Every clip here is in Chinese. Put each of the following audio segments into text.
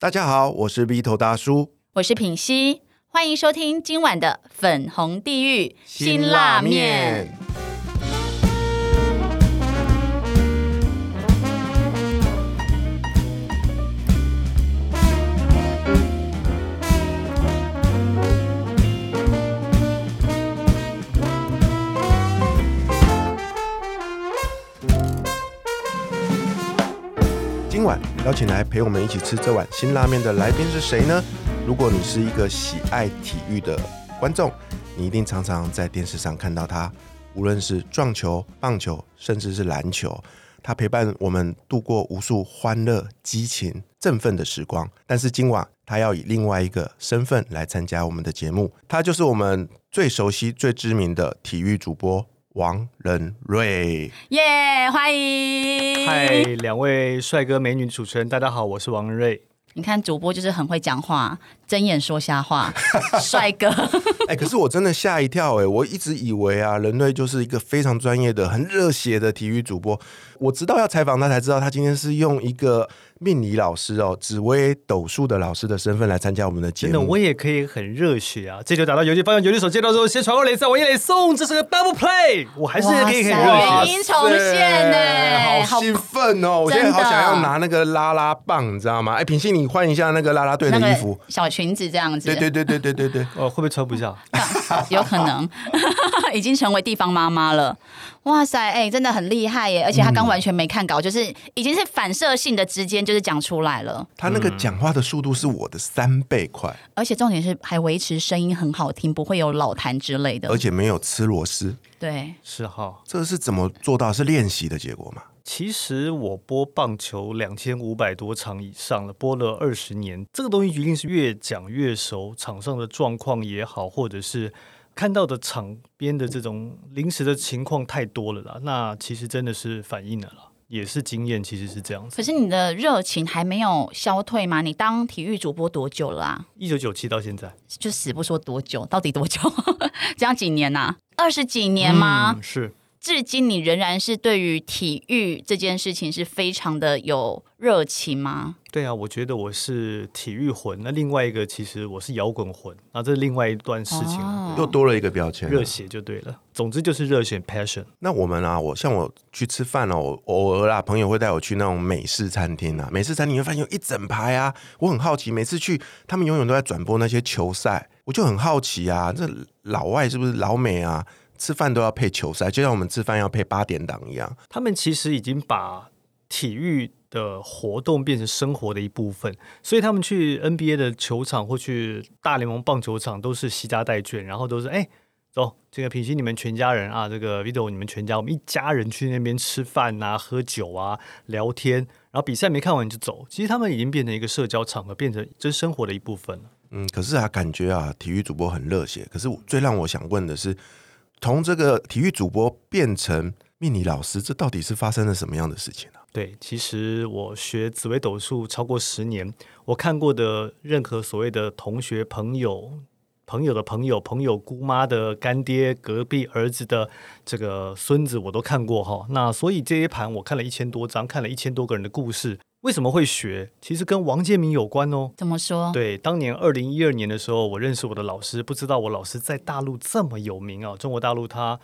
大家好，我是 V 头大叔，我是品溪，欢迎收听今晚的粉红地狱辛辣面。邀请来陪我们一起吃这碗新拉面的来宾是谁呢？如果你是一个喜爱体育的观众，你一定常常在电视上看到他，无论是撞球、棒球，甚至是篮球，他陪伴我们度过无数欢乐、激情、振奋的时光。但是今晚他要以另外一个身份来参加我们的节目，他就是我们最熟悉、最知名的体育主播王仁瑞。耶欢迎！嗨，两位帅哥美女主持人，大家好，我是王仁瑞。你看主播就是很会讲话，睁眼说瞎话，帅哥。哎、可是我真的吓一跳哎、我一直以为啊，人类就是一个非常专业的、很热血的体育主播。我直到要采访他才知道，他今天是用一个命理老师哦，紫薇斗数的老师的身份来参加我们的节真的，目。我也可以很热血啊！这球打到游戏方向，游戏手接到之后，先传过垒上，往一垒送，这是个 double play，我还是可以很热血。塞原因重现呢好好兴奋哦！我现在好想要拿那个拉拉棒，你知道吗？哎，品信，你换一下那个拉拉队的衣服个。小裙子这样子，对对对对对对对，哦，会不会穿不下？有可能 已经成为地方妈妈了。哇塞，哎、真的很厉害耶！而且他刚完全没看稿，就是已经是反射性的直接就是讲出来了，他那个讲话的速度是我的三倍快，而且重点是还维持声音很好听，不会有老痰之类的而。且没有吃螺丝，对，是哈。这是怎么做到？是练习的结果吗？其实我播棒球两千五百多场以上了，播了二十年，这个东西一定是越讲越熟，场上的状况也好，或者是看到的场边的这种临时的情况太多了啦。那其实真的是反应了啦，也是经验，其实是这样子可。是你的热情还没有消退吗？你当体育主播多久了啊？一九九七到现在，就死不说多久，到底多久？这样几年呐、二十几年吗？嗯是至今你仍然是对于体育这件事情是非常的有热情吗？对啊，我觉得我是体育魂，那另外一个其实我是摇滚魂，那这是另外一段事情又多了一个标签啊。热血就对了。总之就是热血 passion。那我们啊，我像我去吃饭哦，我偶尔啦，朋友会带我去那种美式餐厅啊。美式餐厅你会发现有一整排啊，我很好奇，每次去他们永远都在转播那些球赛，我就很好奇啊，这老外是不是老美啊？吃饭都要配球赛，就像我们吃饭要配八点档一样。他们其实已经把体育的活动变成生活的一部分，所以他们去 NBA 的球场或去大联盟棒球场都是惜家带眷，然后都是哎。走，这个品熙你们全家人啊，这个 Vito 你们全家，我们一家人去那边吃饭啊、喝酒啊、聊天，然后比赛没看完就走。其实他们已经变成一个社交场合，变成这是生活的一部分了。嗯，可是啊，感觉啊，体育主播很热血。可是我最让我想问的是，从这个体育主播变成命理老师，这到底是发生了什么样的事情啊？对，其实我学紫微斗数超过十年，我看过的任何所谓的同学、朋友、朋友的朋友、朋友姑妈的干爹、隔壁儿子的这个孙子，我都看过哈。那所以这一盘我看了一千多张，看了一千多个人的故事。为什么会学？其实跟王建民有关哦。怎么说？对，当年二零一二年的时候，我认识我的老师，不知道我老师在大陆这么有名啊！中国大陆他，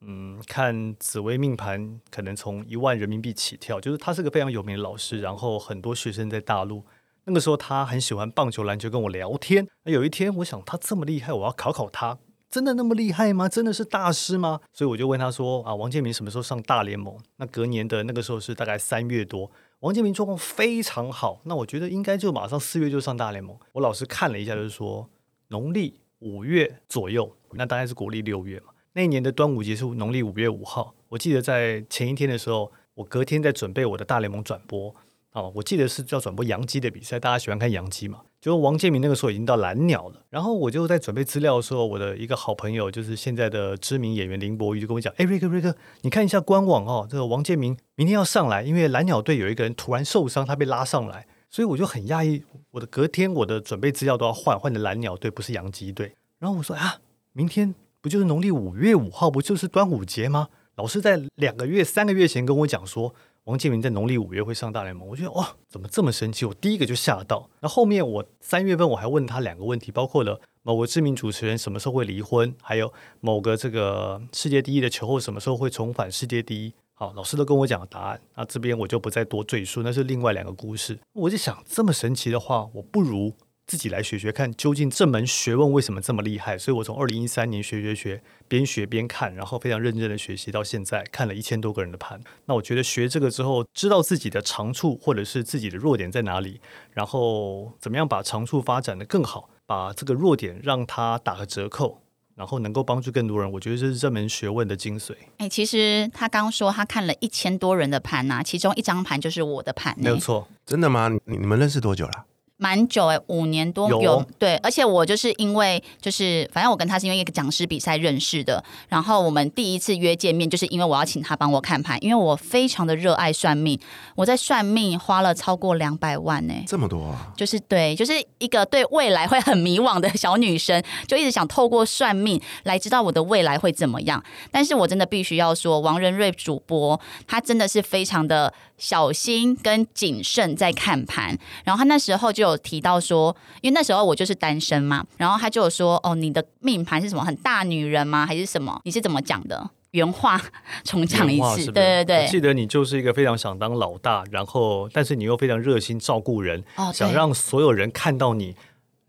嗯，看紫微命盘可能从一万人民币起跳，就是他是个非常有名的老师，然后很多学生在大陆。那个时候他很喜欢棒球、篮球，跟我聊天。有一天，我想他这么厉害，我要考考他，真的那么厉害吗？真的是大师吗？所以我就问他说：“啊，王建民什么时候上大联盟？”那隔年的那个时候是大概三月多，王建民状况非常好，那我觉得应该就马上四月就上大联盟。我老师看了一下，就是说农历五月左右，那大概是国历六月嘛。那一年的端午节是农历五月五号，我记得在前一天的时候，我隔天在准备我的大联盟转播。哦，我记得是要转播杨基的比赛，大家喜欢看杨基嘛？就王建民那个时候已经到蓝鸟了，然后我就在准备资料的时候，我的一个好朋友就是现在的知名演员林柏宇就跟我讲：“哎，瑞哥，瑞哥，你看一下官网哦，这个王建民明天要上来，因为蓝鸟队有一个人突然受伤，他被拉上来，所以我就很讶异。我的隔天我的准备资料都要换，换的蓝鸟队不是杨基队。然后我说啊，明天不就是农历五月五号，不就是端午节吗？老师在两个月、三个月前跟我讲说，王建民在农历五月会上大联盟，我觉得哇，怎么这么神奇？我第一个就吓到。那后面我三月份我还问他两个问题，包括了某个知名主持人什么时候会离婚，还有某个这个世界第一的球后什么时候会重返世界第一。好，老师都跟我讲了答案，那这边我就不再多赘述，那是另外两个故事。我就想，这么神奇的话，我不如。自己来学学看，究竟这门学问为什么这么厉害？所以我从二零一三年学学学，边学边看，然后非常认真的学习，到现在看了一千多个人的盘。那我觉得学这个之后，知道自己的长处或者是自己的弱点在哪里，然后怎么样把长处发展的更好，把这个弱点让它打个折扣，然后能够帮助更多人。我觉得这是这门学问的精髓。哎，其实他刚说他看了一千多人的盘呐，其中一张盘就是我的盘，没有错。真的吗？你你们认识多久了？蛮久哎，五年多有对，而且我就是因为就是反正我跟他是因为一个讲师比赛认识的，然后我们第一次约见面，就是因为我要请他帮我看盘，因为我非常的热爱算命，我在算命花了超过两百万呢，这么多啊！就是对，就是一个对未来会很迷惘的小女生，就一直想透过算命来知道我的未来会怎么样。但是我真的必须要说，王仁瑞主播他真的是非常的小心跟谨慎在看盘，然后他那时候就有。提到说，因为那时候我就是单身嘛，然后他就有说，哦，你的命盘是什么？很大女人吗？还是什么？你是怎么讲的？原话重讲一次。对对对，记得你就是一个非常想当老大，然后但是你又非常热心照顾人，想让所有人看到你。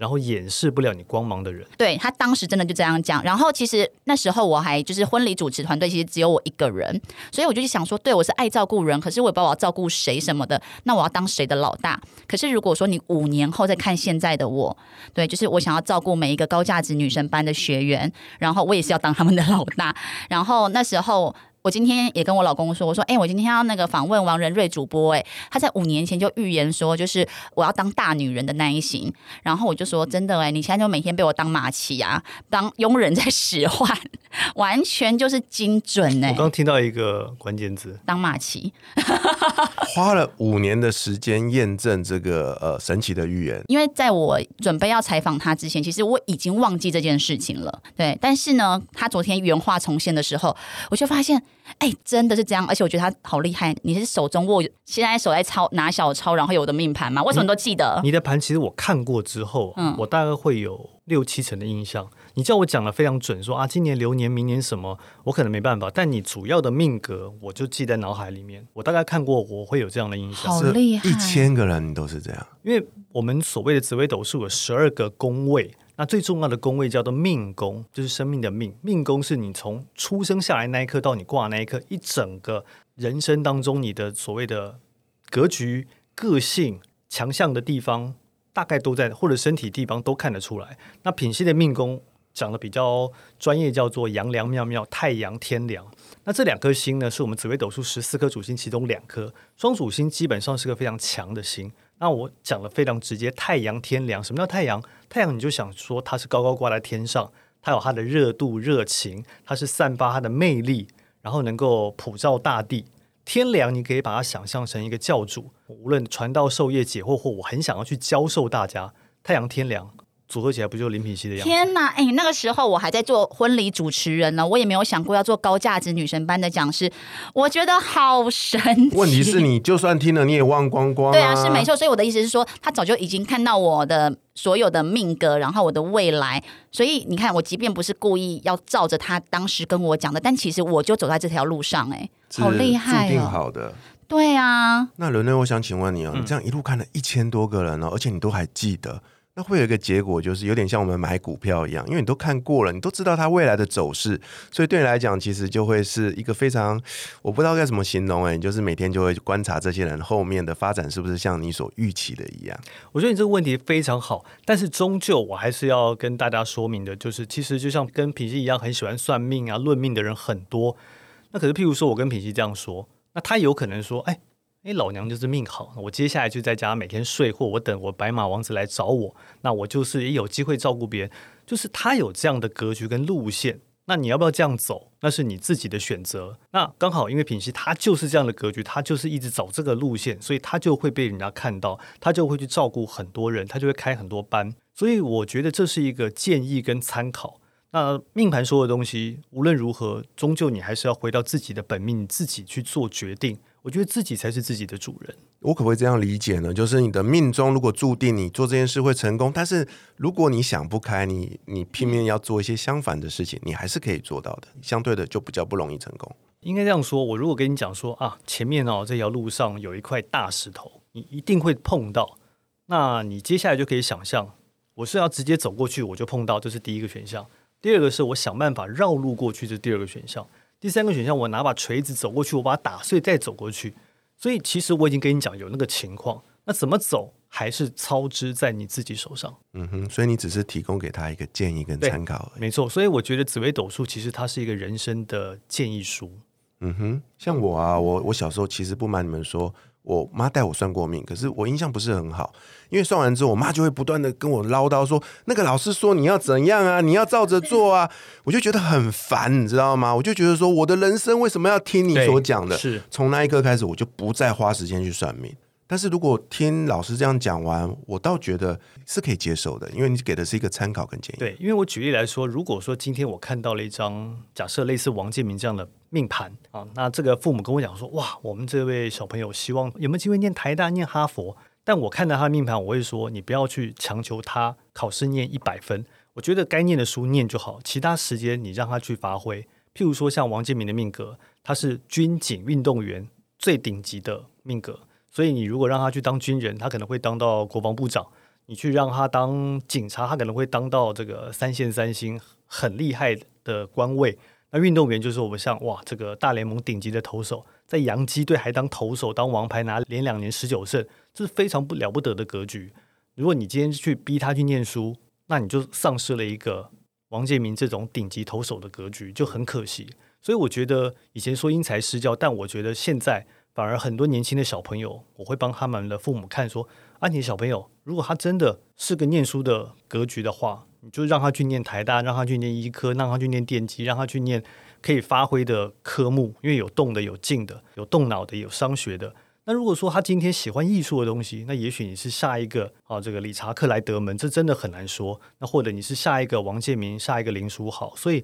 然后掩饰不了你光芒的人，对他当时真的就这样讲。然后其实那时候我还就是婚礼主持团队，其实只有我一个人，所以我就想说，对我是爱照顾人，可是我也不知道我要照顾谁什么的，那我要当谁的老大？可是如果说你五年后再看现在的我，对，就是我想要照顾每一个高价值女生班的学员，然后我也是要当他们的老大。然后那时候。我今天也跟我老公说，我说，哎，我今天要那个访问王仁瑞主播，哎，他在五年前就预言说，就是我要当大女人的那一型。然后我就说，真的，哎，你现在就每天被我当马骑啊，当佣人在使唤，完全就是精准哎。我刚听到一个关键字，当马骑，花了五年的时间验证这个呃神奇的预言。因为在我准备要采访他之前，其实我已经忘记这件事情了。对，但是呢，他昨天原话重现的时候，我就发现。哎，真的是这样，而且我觉得他好厉害。你是手中握，现在手在抄拿小抄，然后有我的命盘吗？为什么都记得？你的盘其实我看过之后，嗯，我大概会有六七成的印象。你叫我讲的非常准，说啊，今年流年，明年什么，我可能没办法。但你主要的命格，我就记在脑海里面。我大概看过，我会有这样的印象。好厉害！一千个人都是这样，因为我们所谓的紫微斗数有十二个宫位。那最重要的宫位叫做命宫，就是生命的命。命宫是你从出生下来那一刻到你挂那一刻，一整个人生当中你的所谓的格局、个性、强项的地方，大概都在或者身体地方都看得出来。那品系的命宫讲的比较专业，叫做阳梁妙妙，太阳天梁。那这两颗星呢，是我们紫微斗数十四颗主星其中两颗，双主星基本上是个非常强的星。那我讲的非常直接，太阳天凉，什么叫太阳？太阳你就想说它是高高挂在天上，它有它的热度、热情，它是散发它的魅力，然后能够普照大地。天凉你可以把它想象成一个教主，无论传道授业解惑，或我很想要去教授大家。太阳天凉。组合起来不就林品熙的样子？天哪！哎，那个时候我还在做婚礼主持人呢，我也没有想过要做高价值女神班的讲师，我觉得好神奇。问题是你就算听了，你也忘光光。对啊，是没错。所以我的意思是说，他早就已经看到我的所有的命格，然后我的未来。所以你看，我即便不是故意要照着他当时跟我讲的，但其实我就走在这条路上，哎，好厉害哦！注定好的。对啊。那伦伦，我想请问你哦，你这样一路看了一千多个人哦，而且你都还记得。那会有一个结果，就是有点像我们买股票一样，因为你都看过了，你都知道它未来的走势，所以对你来讲，其实就会是一个非常，我不知道该怎么形容哎，就是每天就会观察这些人后面的发展是不是像你所预期的一样。我觉得你这个问题非常好，但是终究我还是要跟大家说明的，就是其实就像跟品熙一样，很喜欢算命啊、论命的人很多。那可是譬如说我跟品熙这样说，那他有可能说，哎。哎，老娘就是命好，我接下来就在家每天睡，或我等我白马王子来找我，那我就是也有机会照顾别人。就是他有这样的格局跟路线，那你要不要这样走？那是你自己的选择。那刚好因为品熙他就是这样的格局，他就是一直走这个路线，所以他就会被人家看到，他就会去照顾很多人，他就会开很多班。所以我觉得这是一个建议跟参考。那命盘说的东西，无论如何，终究你还是要回到自己的本命，你自己去做决定。我觉得自己才是自己的主人。我可不可以这样理解呢？就是你的命中如果注定你做这件事会成功，但是如果你想不开，你你拼命要做一些相反的事情，你还是可以做到的。相对的就比较不容易成功。应该这样说，我如果跟你讲说啊，前面哦这条路上有一块大石头，你一定会碰到，那你接下来就可以想象，我是要直接走过去，我就碰到，这是第一个选项。第二个是我想办法绕路过去，这是第二个选项。第三个选项，我拿把锤子走过去，我把它打碎再走过去。所以其实我已经跟你讲有那个情况，那怎么走还是操之在你自己手上。嗯哼，所以你只是提供给他一个建议跟参考而已。没错，所以我觉得紫微斗数其实它是一个人生的建议书。嗯哼，像我啊，我我小时候其实不瞒你们说，我妈带我算过命，可是我印象不是很好，因为算完之后，我妈就会不断的跟我唠叨说，那个老师说你要怎样啊，你要照着做啊，我就觉得很烦，你知道吗？我就觉得说，我的人生为什么要听你所讲的？是从那一刻开始，我就不再花时间去算命。但是如果听老师这样讲完，我倒觉得是可以接受的，因为你给的是一个参考跟建议。对，因为我举例来说，如果说今天我看到了一张假设类似王建民这样的命盘啊，那这个父母跟我讲说，哇，我们这位小朋友希望有没有机会念台大、念哈佛？但我看到他的命盘，我会说，你不要去强求他考试念一百分，我觉得该念的书念就好，其他时间你让他去发挥。譬如说像王建民的命格，他是军警运动员最顶级的命格。所以你如果让他去当军人，他可能会当到国防部长；你去让他当警察，他可能会当到这个三线三星很厉害的官位。那运动员就是我们像哇，这个大联盟顶级的投手，在洋基队还当投手当王牌，拿连两年十九胜，这是非常不了不得的格局。如果你今天去逼他去念书，那你就丧失了一个王建民这种顶级投手的格局，就很可惜。所以我觉得以前说因材施教，但我觉得现在。反而很多年轻的小朋友，我会帮他们的父母看说：，啊，你的小朋友如果他真的是个念书的格局的话，你就让他去念台大，让他去念医科，让他去念电机，让他去念可以发挥的科目，因为有动的，有静的，有动脑的，有商学的。那如果说他今天喜欢艺术的东西，那也许你是下一个啊，这个理查克莱德门，这真的很难说。那或者你是下一个王建民，下一个林书豪。所以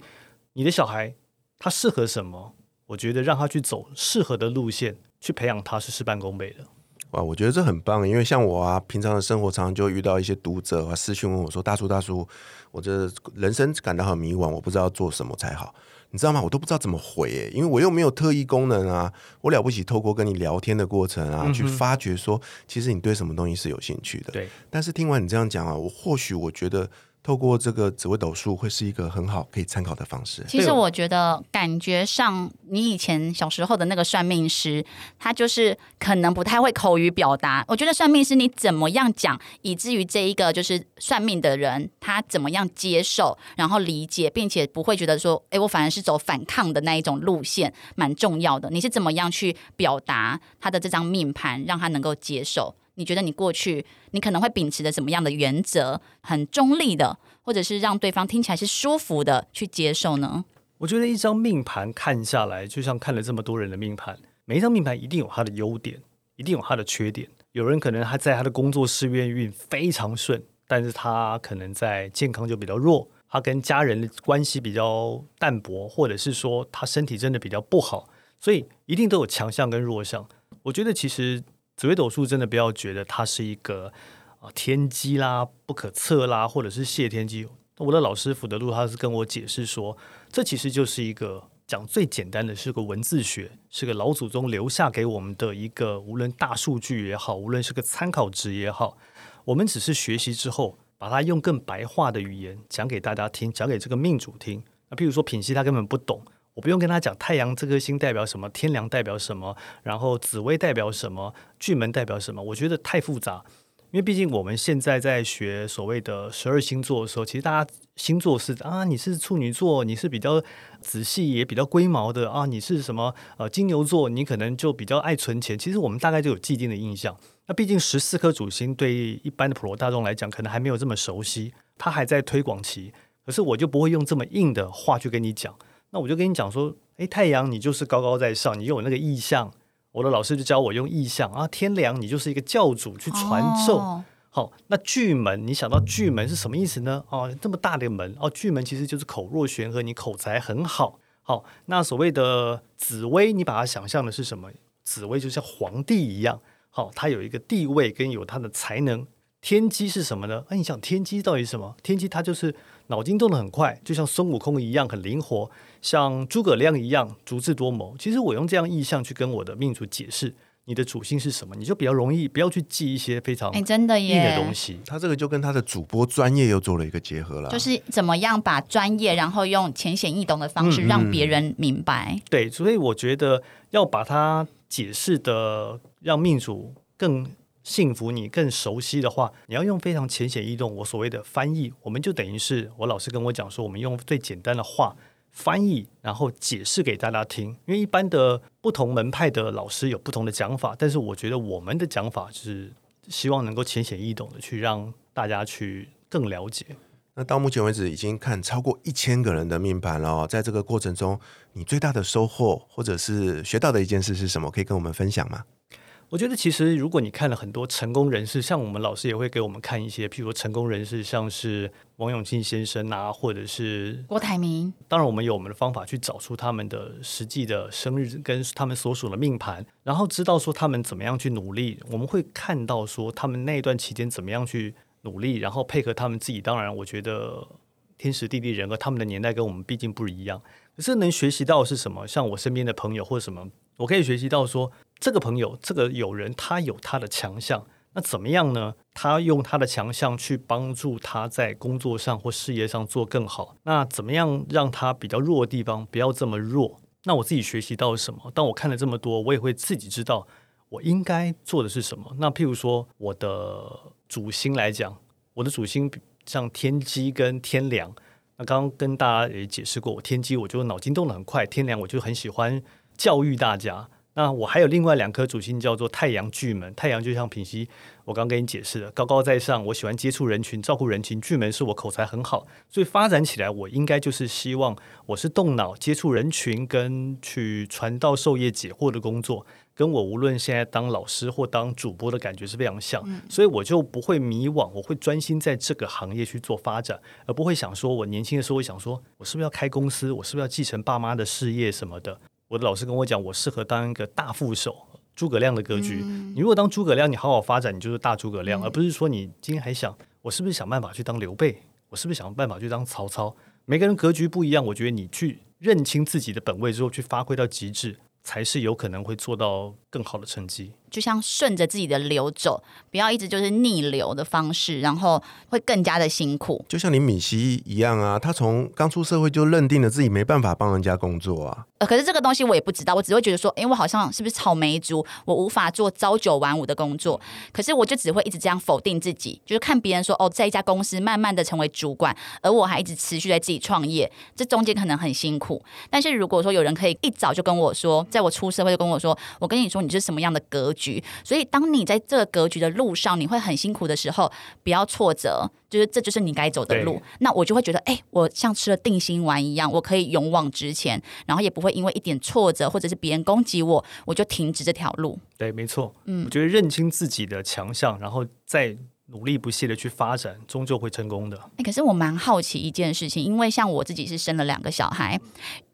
你的小孩他适合什么？我觉得让他去走适合的路线。去培养他是事半功倍的，哇！我觉得这很棒，因为像我啊，平常的生活常常就遇到一些读者啊私讯问我说：“大叔大叔，我这人生感到很迷惘，我不知道做什么才好，你知道吗？我都不知道怎么回诶，因为我又没有特异功能啊，我了不起，透过跟你聊天的过程啊，去发掘说，其实你对什么东西是有兴趣的。对，但是听完你这样讲啊，我或许我觉得。透过这个紫微斗数会是一个很好可以参考的方式。其实我觉得感觉上，你以前小时候的那个算命师，他就是可能不太会口语表达。我觉得算命师你怎么样讲，以至于这一个就是算命的人他怎么样接受，然后理解，并且不会觉得说，哎，我反而是走反抗的那一种路线，蛮重要的。你是怎么样去表达他的这张命盘，让他能够接受？你觉得你过去你可能会秉持着什么样的原则，很中立的，或者是让对方听起来是舒服的去接受呢？我觉得一张命盘看下来，就像看了这么多人的命盘，每一张命盘一定有它的优点，一定有它的缺点。有人可能他在他的工作事业运非常顺，但是他可能在健康就比较弱，他跟家人的关系比较淡薄，或者是说他身体真的比较不好，所以一定都有强项跟弱项。我觉得其实。紫微斗数真的不要觉得它是一个啊天机啦、不可测啦，或者是谢天机。我的老师福德路他是跟我解释说，这其实就是一个讲最简单的，是个文字学，是个老祖宗留下给我们的一个，无论大数据也好，无论是个参考值也好，我们只是学习之后，把它用更白话的语言讲给大家听，讲给这个命主听。那譬如说品析他根本不懂。我不用跟他讲太阳这颗星代表什么，天梁代表什么，然后紫薇代表什么，巨门代表什么，我觉得太复杂。因为毕竟我们现在在学所谓的十二星座的时候，其实大家星座是啊，你是处女座，你是比较仔细也比较龟毛的啊，你是什么呃金牛座，你可能就比较爱存钱。其实我们大概就有既定的印象。那毕竟十四颗主星对一般的普罗大众来讲，可能还没有这么熟悉，它还在推广期。可是我就不会用这么硬的话去跟你讲。那我就跟你讲说，哎，太阳你就是高高在上，你有那个意象。我的老师就教我用意象啊，天梁你就是一个教主去传授。好，那巨门你想到巨门是什么意思呢？哦，这么大的门哦，巨门其实就是口若悬河，你口才很好。好，那所谓的紫薇，你把它想象的是什么？紫薇就像皇帝一样，好，他有一个地位跟有他的才能。天机是什么呢？那你想天机到底是什么？天机它就是脑筋动得很快，就像孙悟空一样很灵活，像诸葛亮一样足智多谋。其实我用这样意象去跟我的命主解释你的主性是什么，你就比较容易不要去记一些非常哎，真的耶的耶，东西。他这个就跟他的主播专业又做了一个结合了，就是怎么样把专业，然后用浅显易懂的方式嗯让别人明白。对，所以我觉得要把它解释的让命主更幸福，你更熟悉的话，你要用非常浅显易懂。我所谓的翻译，我们就等于是我老师跟我讲说，我们用最简单的话翻译，然后解释给大家听。因为一般的不同门派的老师有不同的讲法，但是我觉得我们的讲法是希望能够浅显易懂的去让大家去更了解。那到目前为止已经看超过一千个人的命盘了、在这个过程中，你最大的收获或者是学到的一件事是什么？可以跟我们分享吗？我觉得其实如果你看了很多成功人士，像我们老师也会给我们看一些，譬如说成功人士，像是王永庆先生啊，或者是郭台铭，当然我们有我们的方法去找出他们的实际的生日跟他们所属的命盘，然后知道说他们怎么样去努力，我们会看到说他们那一段期间怎么样去努力，然后配合他们自己。当然，我觉得天时地利人和，他们的年代跟我们毕竟不一样，可是能学习到是什么？像我身边的朋友或者什么，我可以学习到说，这个朋友这个友人他有他的强项，那怎么样呢？他用他的强项去帮助他在工作上或事业上做更好。那怎么样让他比较弱的地方不要这么弱？那我自己学习到什么？当我看了这么多，我也会自己知道我应该做的是什么。那譬如说我的主星来讲，我的主星像天机跟天梁。那刚刚跟大家也解释过，我天机我就脑筋动得很快，天梁我就很喜欢教育大家。那我还有另外两颗主星叫做太阳巨门，太阳就像品熙我刚跟你解释的，高高在上，我喜欢接触人群，照顾人群。巨门是我口才很好，所以发展起来，我应该就是希望我是动脑接触人群，跟去传道授业解惑的工作，跟我无论现在当老师或当主播的感觉是非常像，所以我就不会迷惘，我会专心在这个行业去做发展，而不会想说我年轻的时候会想说我是不是要开公司，我是不是要继承爸妈的事业什么的。我的老师跟我讲，我适合当一个大副手，诸葛亮的格局。你如果当诸葛亮，你好好发展，你就是大诸葛亮，而不是说你今天还想我是不是想办法去当刘备，我是不是想办法去当曹操。每个人格局不一样，我觉得你去认清自己的本位之后，去发挥到极致，才是有可能会做到更好的成绩。就像顺着自己的流走，不要一直就是逆流的方式，然后会更加的辛苦。就像你米西一样啊，他从刚出社会就认定了自己没办法帮人家工作啊。呃，可是这个东西我也不知道，我只会觉得说，诶，我好像是不是草莓族，我无法做朝九晚五的工作。可是我就只会一直这样否定自己，就是看别人说，哦，在一家公司慢慢的成为主管，而我还一直持续在自己创业，这中间可能很辛苦。但是如果说有人可以一早就跟我说，在我出社会就跟我说，我跟你说你是什么样的格局，所以当你在这个格局的路上，你会很辛苦的时候，不要挫折，就是这就是你该走的路。那我就会觉得，哎、我像吃了定心丸一样，我可以勇往直前，然后也不会因为一点挫折或者是别人攻击我，我就停止这条路。对，没错。嗯，我觉得认清自己的强项，然后再努力不懈的去发展，终究会成功的。哎、可是我蛮好奇一件事情，因为像我自己是生了两个小孩。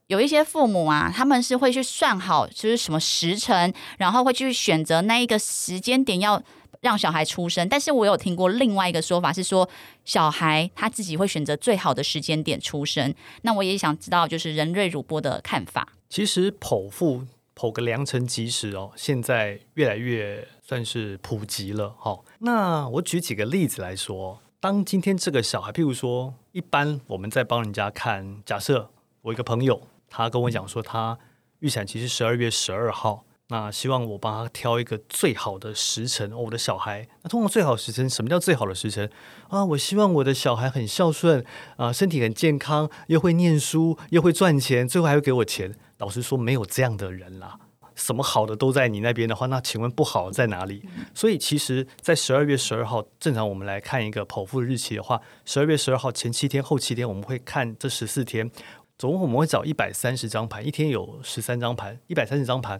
有一些父母啊，他们是会去算好，就是什么时辰，然后会去选择那一个时间点要让小孩出生。但是我有听过另外一个说法是说，小孩他自己会选择最好的时间点出生。那我也想知道，就是人瑞主播的看法。其实剖腹剖个良辰吉时哦，现在越来越算是普及了哈、那我举几个例子来说，当今天这个小孩，譬如说，一般我们在帮人家看，假设我一个朋友，他跟我讲说他预产期是十二月十二号。那希望我帮他挑一个最好的时辰、我的小孩，那通常最好时辰，什么叫最好的时辰啊？我希望我的小孩很孝顺啊、身体很健康，又会念书，又会赚钱，最后还会给我钱。老实说，没有这样的人啦。什么好的都在你那边的话，那请问不好在哪里？所以其实，在十二月十二号，正常我们来看一个剖腹日期的话，十二月十二号前七天、后七天，我们会看这十四天，总共我们会找一百三十张盘，一天有十三张盘，一百三十张盘。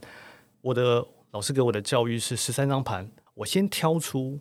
我的老师给我的教育是十三张盘，我先挑出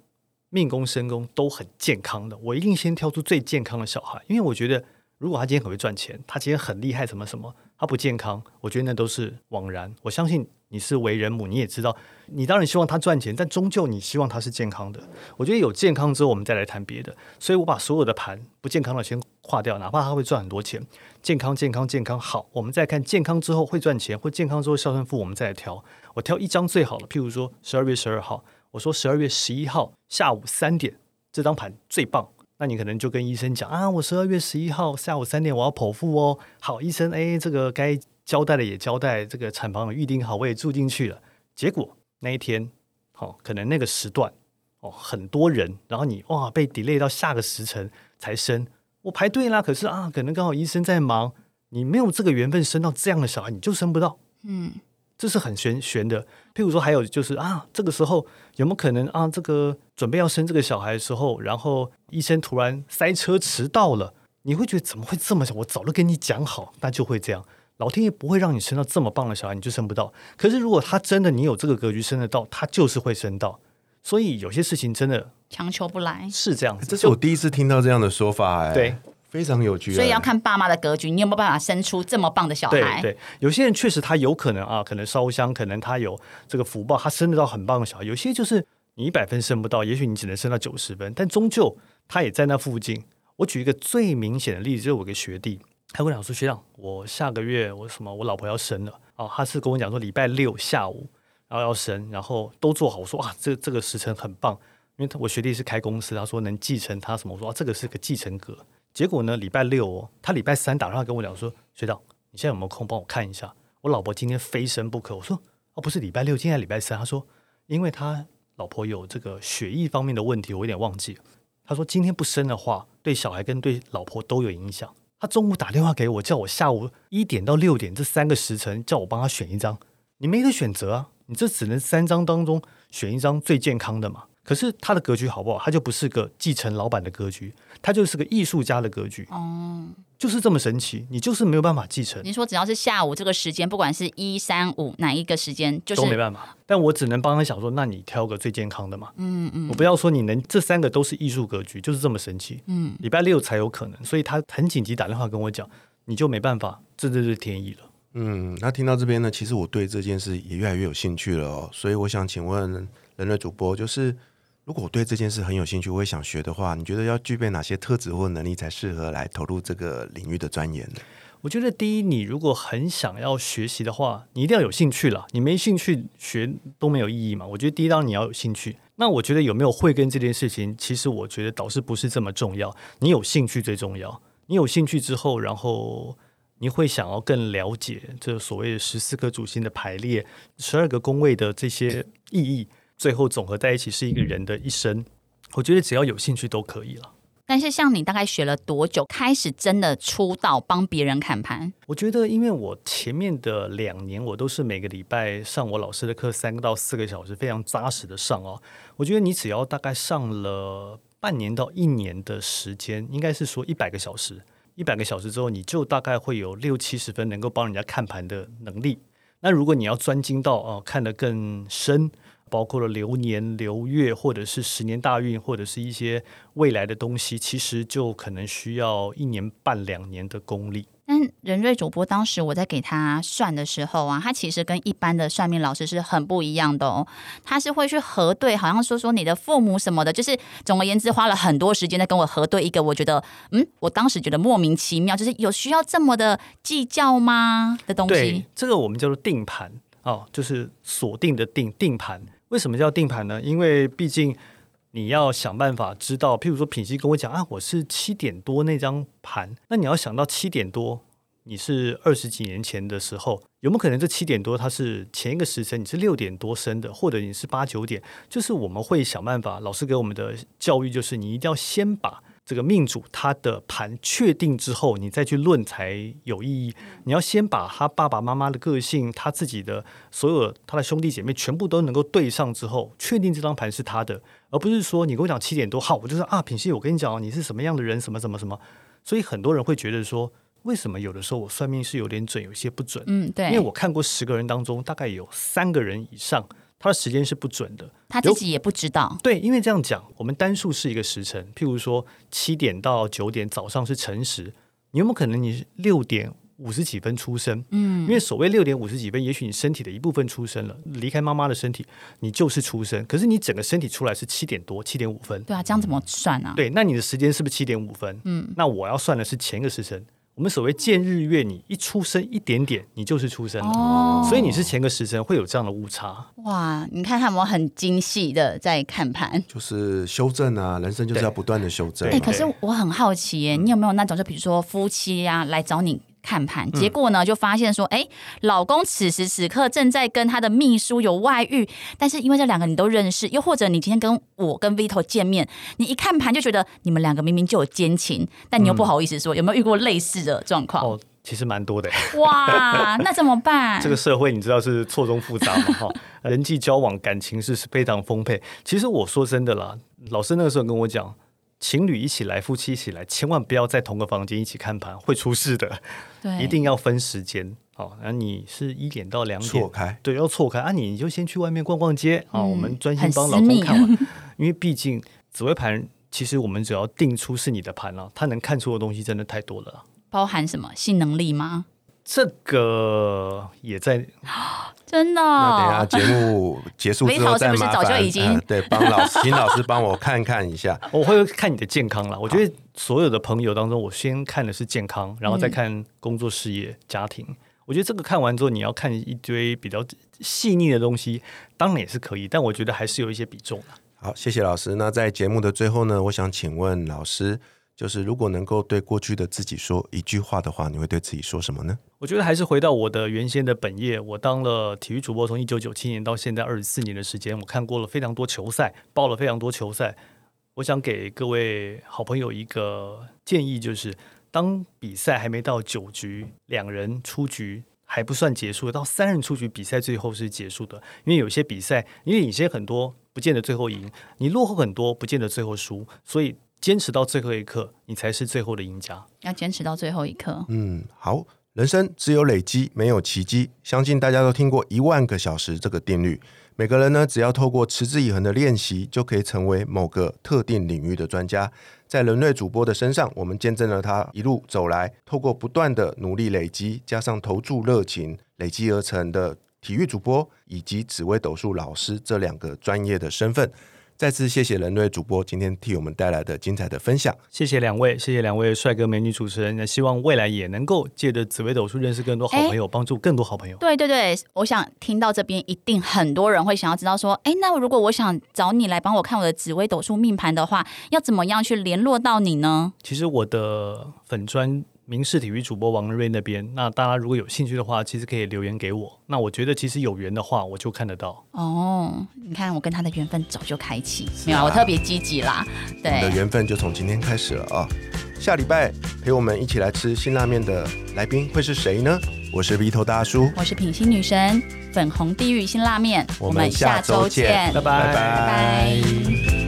命宫、身宫都很健康的，我一定先挑出最健康的小孩，因为我觉得如果他今天很会赚钱，他今天很厉害，什么什么，他不健康，我觉得那都是枉然。我相信你是为人母，你也知道，你当然希望他赚钱，但终究你希望他是健康的。我觉得有健康之后，我们再来谈别的。所以我把所有的盘不健康的先划掉，哪怕他会赚很多钱，健康、健康、健康好，我们再看健康之后会赚钱，或健康之后孝顺父，我们再来挑。我挑一张最好的，譬如说十二月十二号，我说十二月十一号下午三点这张盘最棒。那你可能就跟医生讲啊，我十二月十一号下午三点我要剖腹哦。好，医生，哎，这个该交代的也交代，这个产房预定好，我也住进去了。结果那一天，好，可能那个时段哦，很多人，然后你哇被 delay 到下个时辰才生，我排队啦。可是啊，可能刚好医生在忙，你没有这个缘分生到这样的小孩，你就生不到。嗯。这是很玄玄的，譬如说，还有就是啊，这个时候有没有可能啊，这个准备要生这个小孩的时候，然后医生突然塞车迟到了，你会觉得怎么会这么想？我早都跟你讲好，那就会这样。老天爷不会让你生到这么棒的小孩，你就生不到。可是如果他真的你有这个格局生得到，他就是会生到。所以有些事情真的强求不来，是这样。这是我第一次听到这样的说法，哎，对。非常有趣，所以要看爸妈的格局，你有没有办法生出这么棒的小孩？对，有些人确实他有可能啊，可能烧香，可能他有这个福报，他生得到很棒的小孩。有些就是你一百分生不到，也许你只能生到九十分，但终究他也在那附近。我举一个最明显的例子，就是我一个学弟，他跟我讲说：“学长，我下个月我什么，我老婆要生了哦。”他是跟我讲说礼拜六下午然后要生，然后都做好。我说：“哇，这这个时辰很棒，因为他我学弟是开公司，他说能继承他什么？我说：这个是个继承格。”结果呢？礼拜六哦，他礼拜三打电话跟我讲说：“学长，你现在有没有空帮我看一下？我老婆今天非生不可。”我说：“哦，不是礼拜六，今天礼拜三。”他说：“因为他老婆有这个血液方面的问题，我有点忘记。”他说：“今天不生的话，对小孩跟对老婆都有影响。”他中午打电话给我，叫我下午一点到六点这三个时辰，叫我帮他选一张。你没得选择啊，你这只能三张当中选一张最健康的嘛。可是他的格局好不好？他就不是个继承老板的格局，他就是个艺术家的格局。哦，就是这么神奇，你就是没有办法继承。你说只要是下午这个时间，不管是一三五哪一个时间，就是都没办法。但我只能帮他想说，那你挑个最健康的嘛。嗯嗯，我不要说你能这三个都是艺术格局，就是这么神奇。嗯，礼拜六才有可能，所以他很紧急打电话跟我讲，你就没办法，这就是天意了。嗯，那听到这边呢，其实我对这件事也越来越有兴趣了哦。所以我想请问人类主播，就是。如果我对这件事很有兴趣，我也想学的话，你觉得要具备哪些特质或能力才适合来投入这个领域的钻研呢？我觉得第一，你如果很想要学习的话，你一定要有兴趣了。你没兴趣学都没有意义嘛。我觉得第一，当你要有兴趣。那我觉得有没有慧根这件事情，其实我觉得导师不是这么重要。你有兴趣最重要。你有兴趣之后，然后你会想要更了解这所谓的十四颗主星的排列、十二个宫位的这些意义。最后总合在一起是一个人的一生，我觉得只要有兴趣都可以了。但是像你大概学了多久开始真的出道帮别人看盘？我觉得因为我前面的两年我都是每个礼拜上我老师的课三个到四个小时，非常扎实的上哦。我觉得你只要大概上了半年到一年的时间，应该是说一百个小时，一百个小时之后，你就大概会有六七十分能够帮人家看盘的能力。那如果你要专精到哦看得更深。包括了流年、流月，或者是十年大运，或者是一些未来的东西，其实就可能需要一年半两年的功力。但任瑞主播当时我在给他算的时候啊，他其实跟一般的算命老师是很不一样的哦。他是会去核对，好像说说你的父母什么的，就是总而言之花了很多时间在跟我核对一个，我觉得嗯，我当时觉得莫名其妙，就是有需要这么的计较吗的东西？这个我们叫做定盘哦，就是锁定的定定盘。为什么叫定盘呢？因为毕竟你要想办法知道，譬如说品熙跟我讲啊，我是七点多那张盘，那你要想到七点多，你是二十几年前的时候，有没有可能这七点多它是前一个时辰，你是六点多升的，或者你是八九点？就是我们会想办法，老师给我们的教育就是你一定要先把。这个命主他的盘确定之后，你再去论才有意义。你要先把他爸爸妈妈的个性、他自己的所有他的兄弟姐妹全部都能够对上之后，确定这张盘是他的，而不是说你跟我讲七点多好，我就说啊，品系，我跟你讲，你是什么样的人，什么什么什么。所以很多人会觉得说，为什么有的时候我算命是有点准，有些不准？嗯，对，因为我看过十个人当中，大概有三个人以上。他的时间是不准的，他自己也不知道。对，因为这样讲，我们单数是一个时辰，譬如说七点到九点早上是辰时，你有没有可能你六点五十几分出生，嗯，因为所谓六点五十几分，也许你身体的一部分出生了，离开妈妈的身体，你就是出生，可是你整个身体出来是七点多，七点五分，对啊，这样怎么算啊？对，那你的时间是不是七点五分？嗯，那我要算的是前一个时辰。我们所谓见日月，你一出生一点点，你就是出生了，哦所以你是前个时辰会有这样的误差。哇，你看他们很精细的在看盘。就是修正啊，人生就是要不断的修正哎、对。可是我很好奇耶，你有没有那种就比如说夫妻呀、来找你看盘，结果呢就发现说，哎、老公此时此刻正在跟他的秘书有外遇，但是因为这两个你都认识，又或者你今天跟我跟 Vito 见面，你一看盘就觉得你们两个明明就有奸情，但你又不好意思说，有没有遇过类似的状况？哦，其实蛮多的。哇，那怎么办？这个社会你知道是错综复杂嘛？哈，人际交往感情是非常丰沛。其实我说真的啦，老师那个时候跟我讲，情侣一起来，夫妻一起来，千万不要在同个房间一起看盘，会出事的。对，一定要分时间。哦，那你是一点到两点错开，对，要错开啊！你就先去外面逛逛街啊、嗯我们专心很帮老公看完，因为毕竟紫微盘，其实我们只要定出是你的盘了、它能看出的东西真的太多了。包含什么性能力吗？这个也在 真的？那等一下节目结束之后再麻梅桃是不是早烦就已经呃对帮老师，请老师帮我看看一下。我会看你的健康啦。我觉得所有的朋友当中，我先看的是健康，然后再看工作、事业、家庭。我觉得这个看完之后，你要看一堆比较细腻的东西，当然也是可以，但我觉得还是有一些比重的。好，谢谢老师。那在节目的最后呢，我想请问老师，就是如果能够对过去的自己说一句话的话，你会对自己说什么呢？我觉得还是回到我的原先的本业，我当了体育主播，从一九九七年到现在二十四年的时间，我看过了非常多球赛，报了非常多球赛。我想给各位好朋友一个建议，就是当比赛还没到九局，两人出局还不算结束，到三人出局，比赛最后是结束的。因为有些比赛你领先很多，不见得最后赢；你落后很多，不见得最后输。所以坚持到最后一刻，你才是最后的赢家。要坚持到最后一刻。嗯，好，人生只有累积，没有奇迹。相信大家都听过一万个小时这个定律。每个人呢，只要透过持之以恒的练习，就可以成为某个特定领域的专家。在人类主播的身上，我们见证了他一路走来，透过不断的努力累积，加上投注热情，累积而成的体育主播以及紫微斗数老师这两个专业的身份。再次谢谢人类主播今天替我们带来的精彩的分享。谢谢两位，谢谢两位帅哥美女主持人。那希望未来也能够借着紫微斗数认识更多好朋友，帮助更多好朋友。对对对，我想听到这边，一定很多人会想要知道说，哎，那如果我想找你来帮我看我的紫微斗数命盘的话，要怎么样去联络到你呢？其实我的粉专明视体育主播王瑞那边，那大家如果有兴趣的话，其实可以留言给我。那我觉得其实有缘的话，我就看得到。哦，你看我跟他的缘分早就开启，没有啊，我特别积极啦。对，你的对，缘分就从今天开始了啊！下礼拜陪我们一起来吃辛拉面的来宾会是谁呢？我是 V 头大叔，我是品心女神，粉红地狱辛拉面，我们下周见拜拜拜拜拜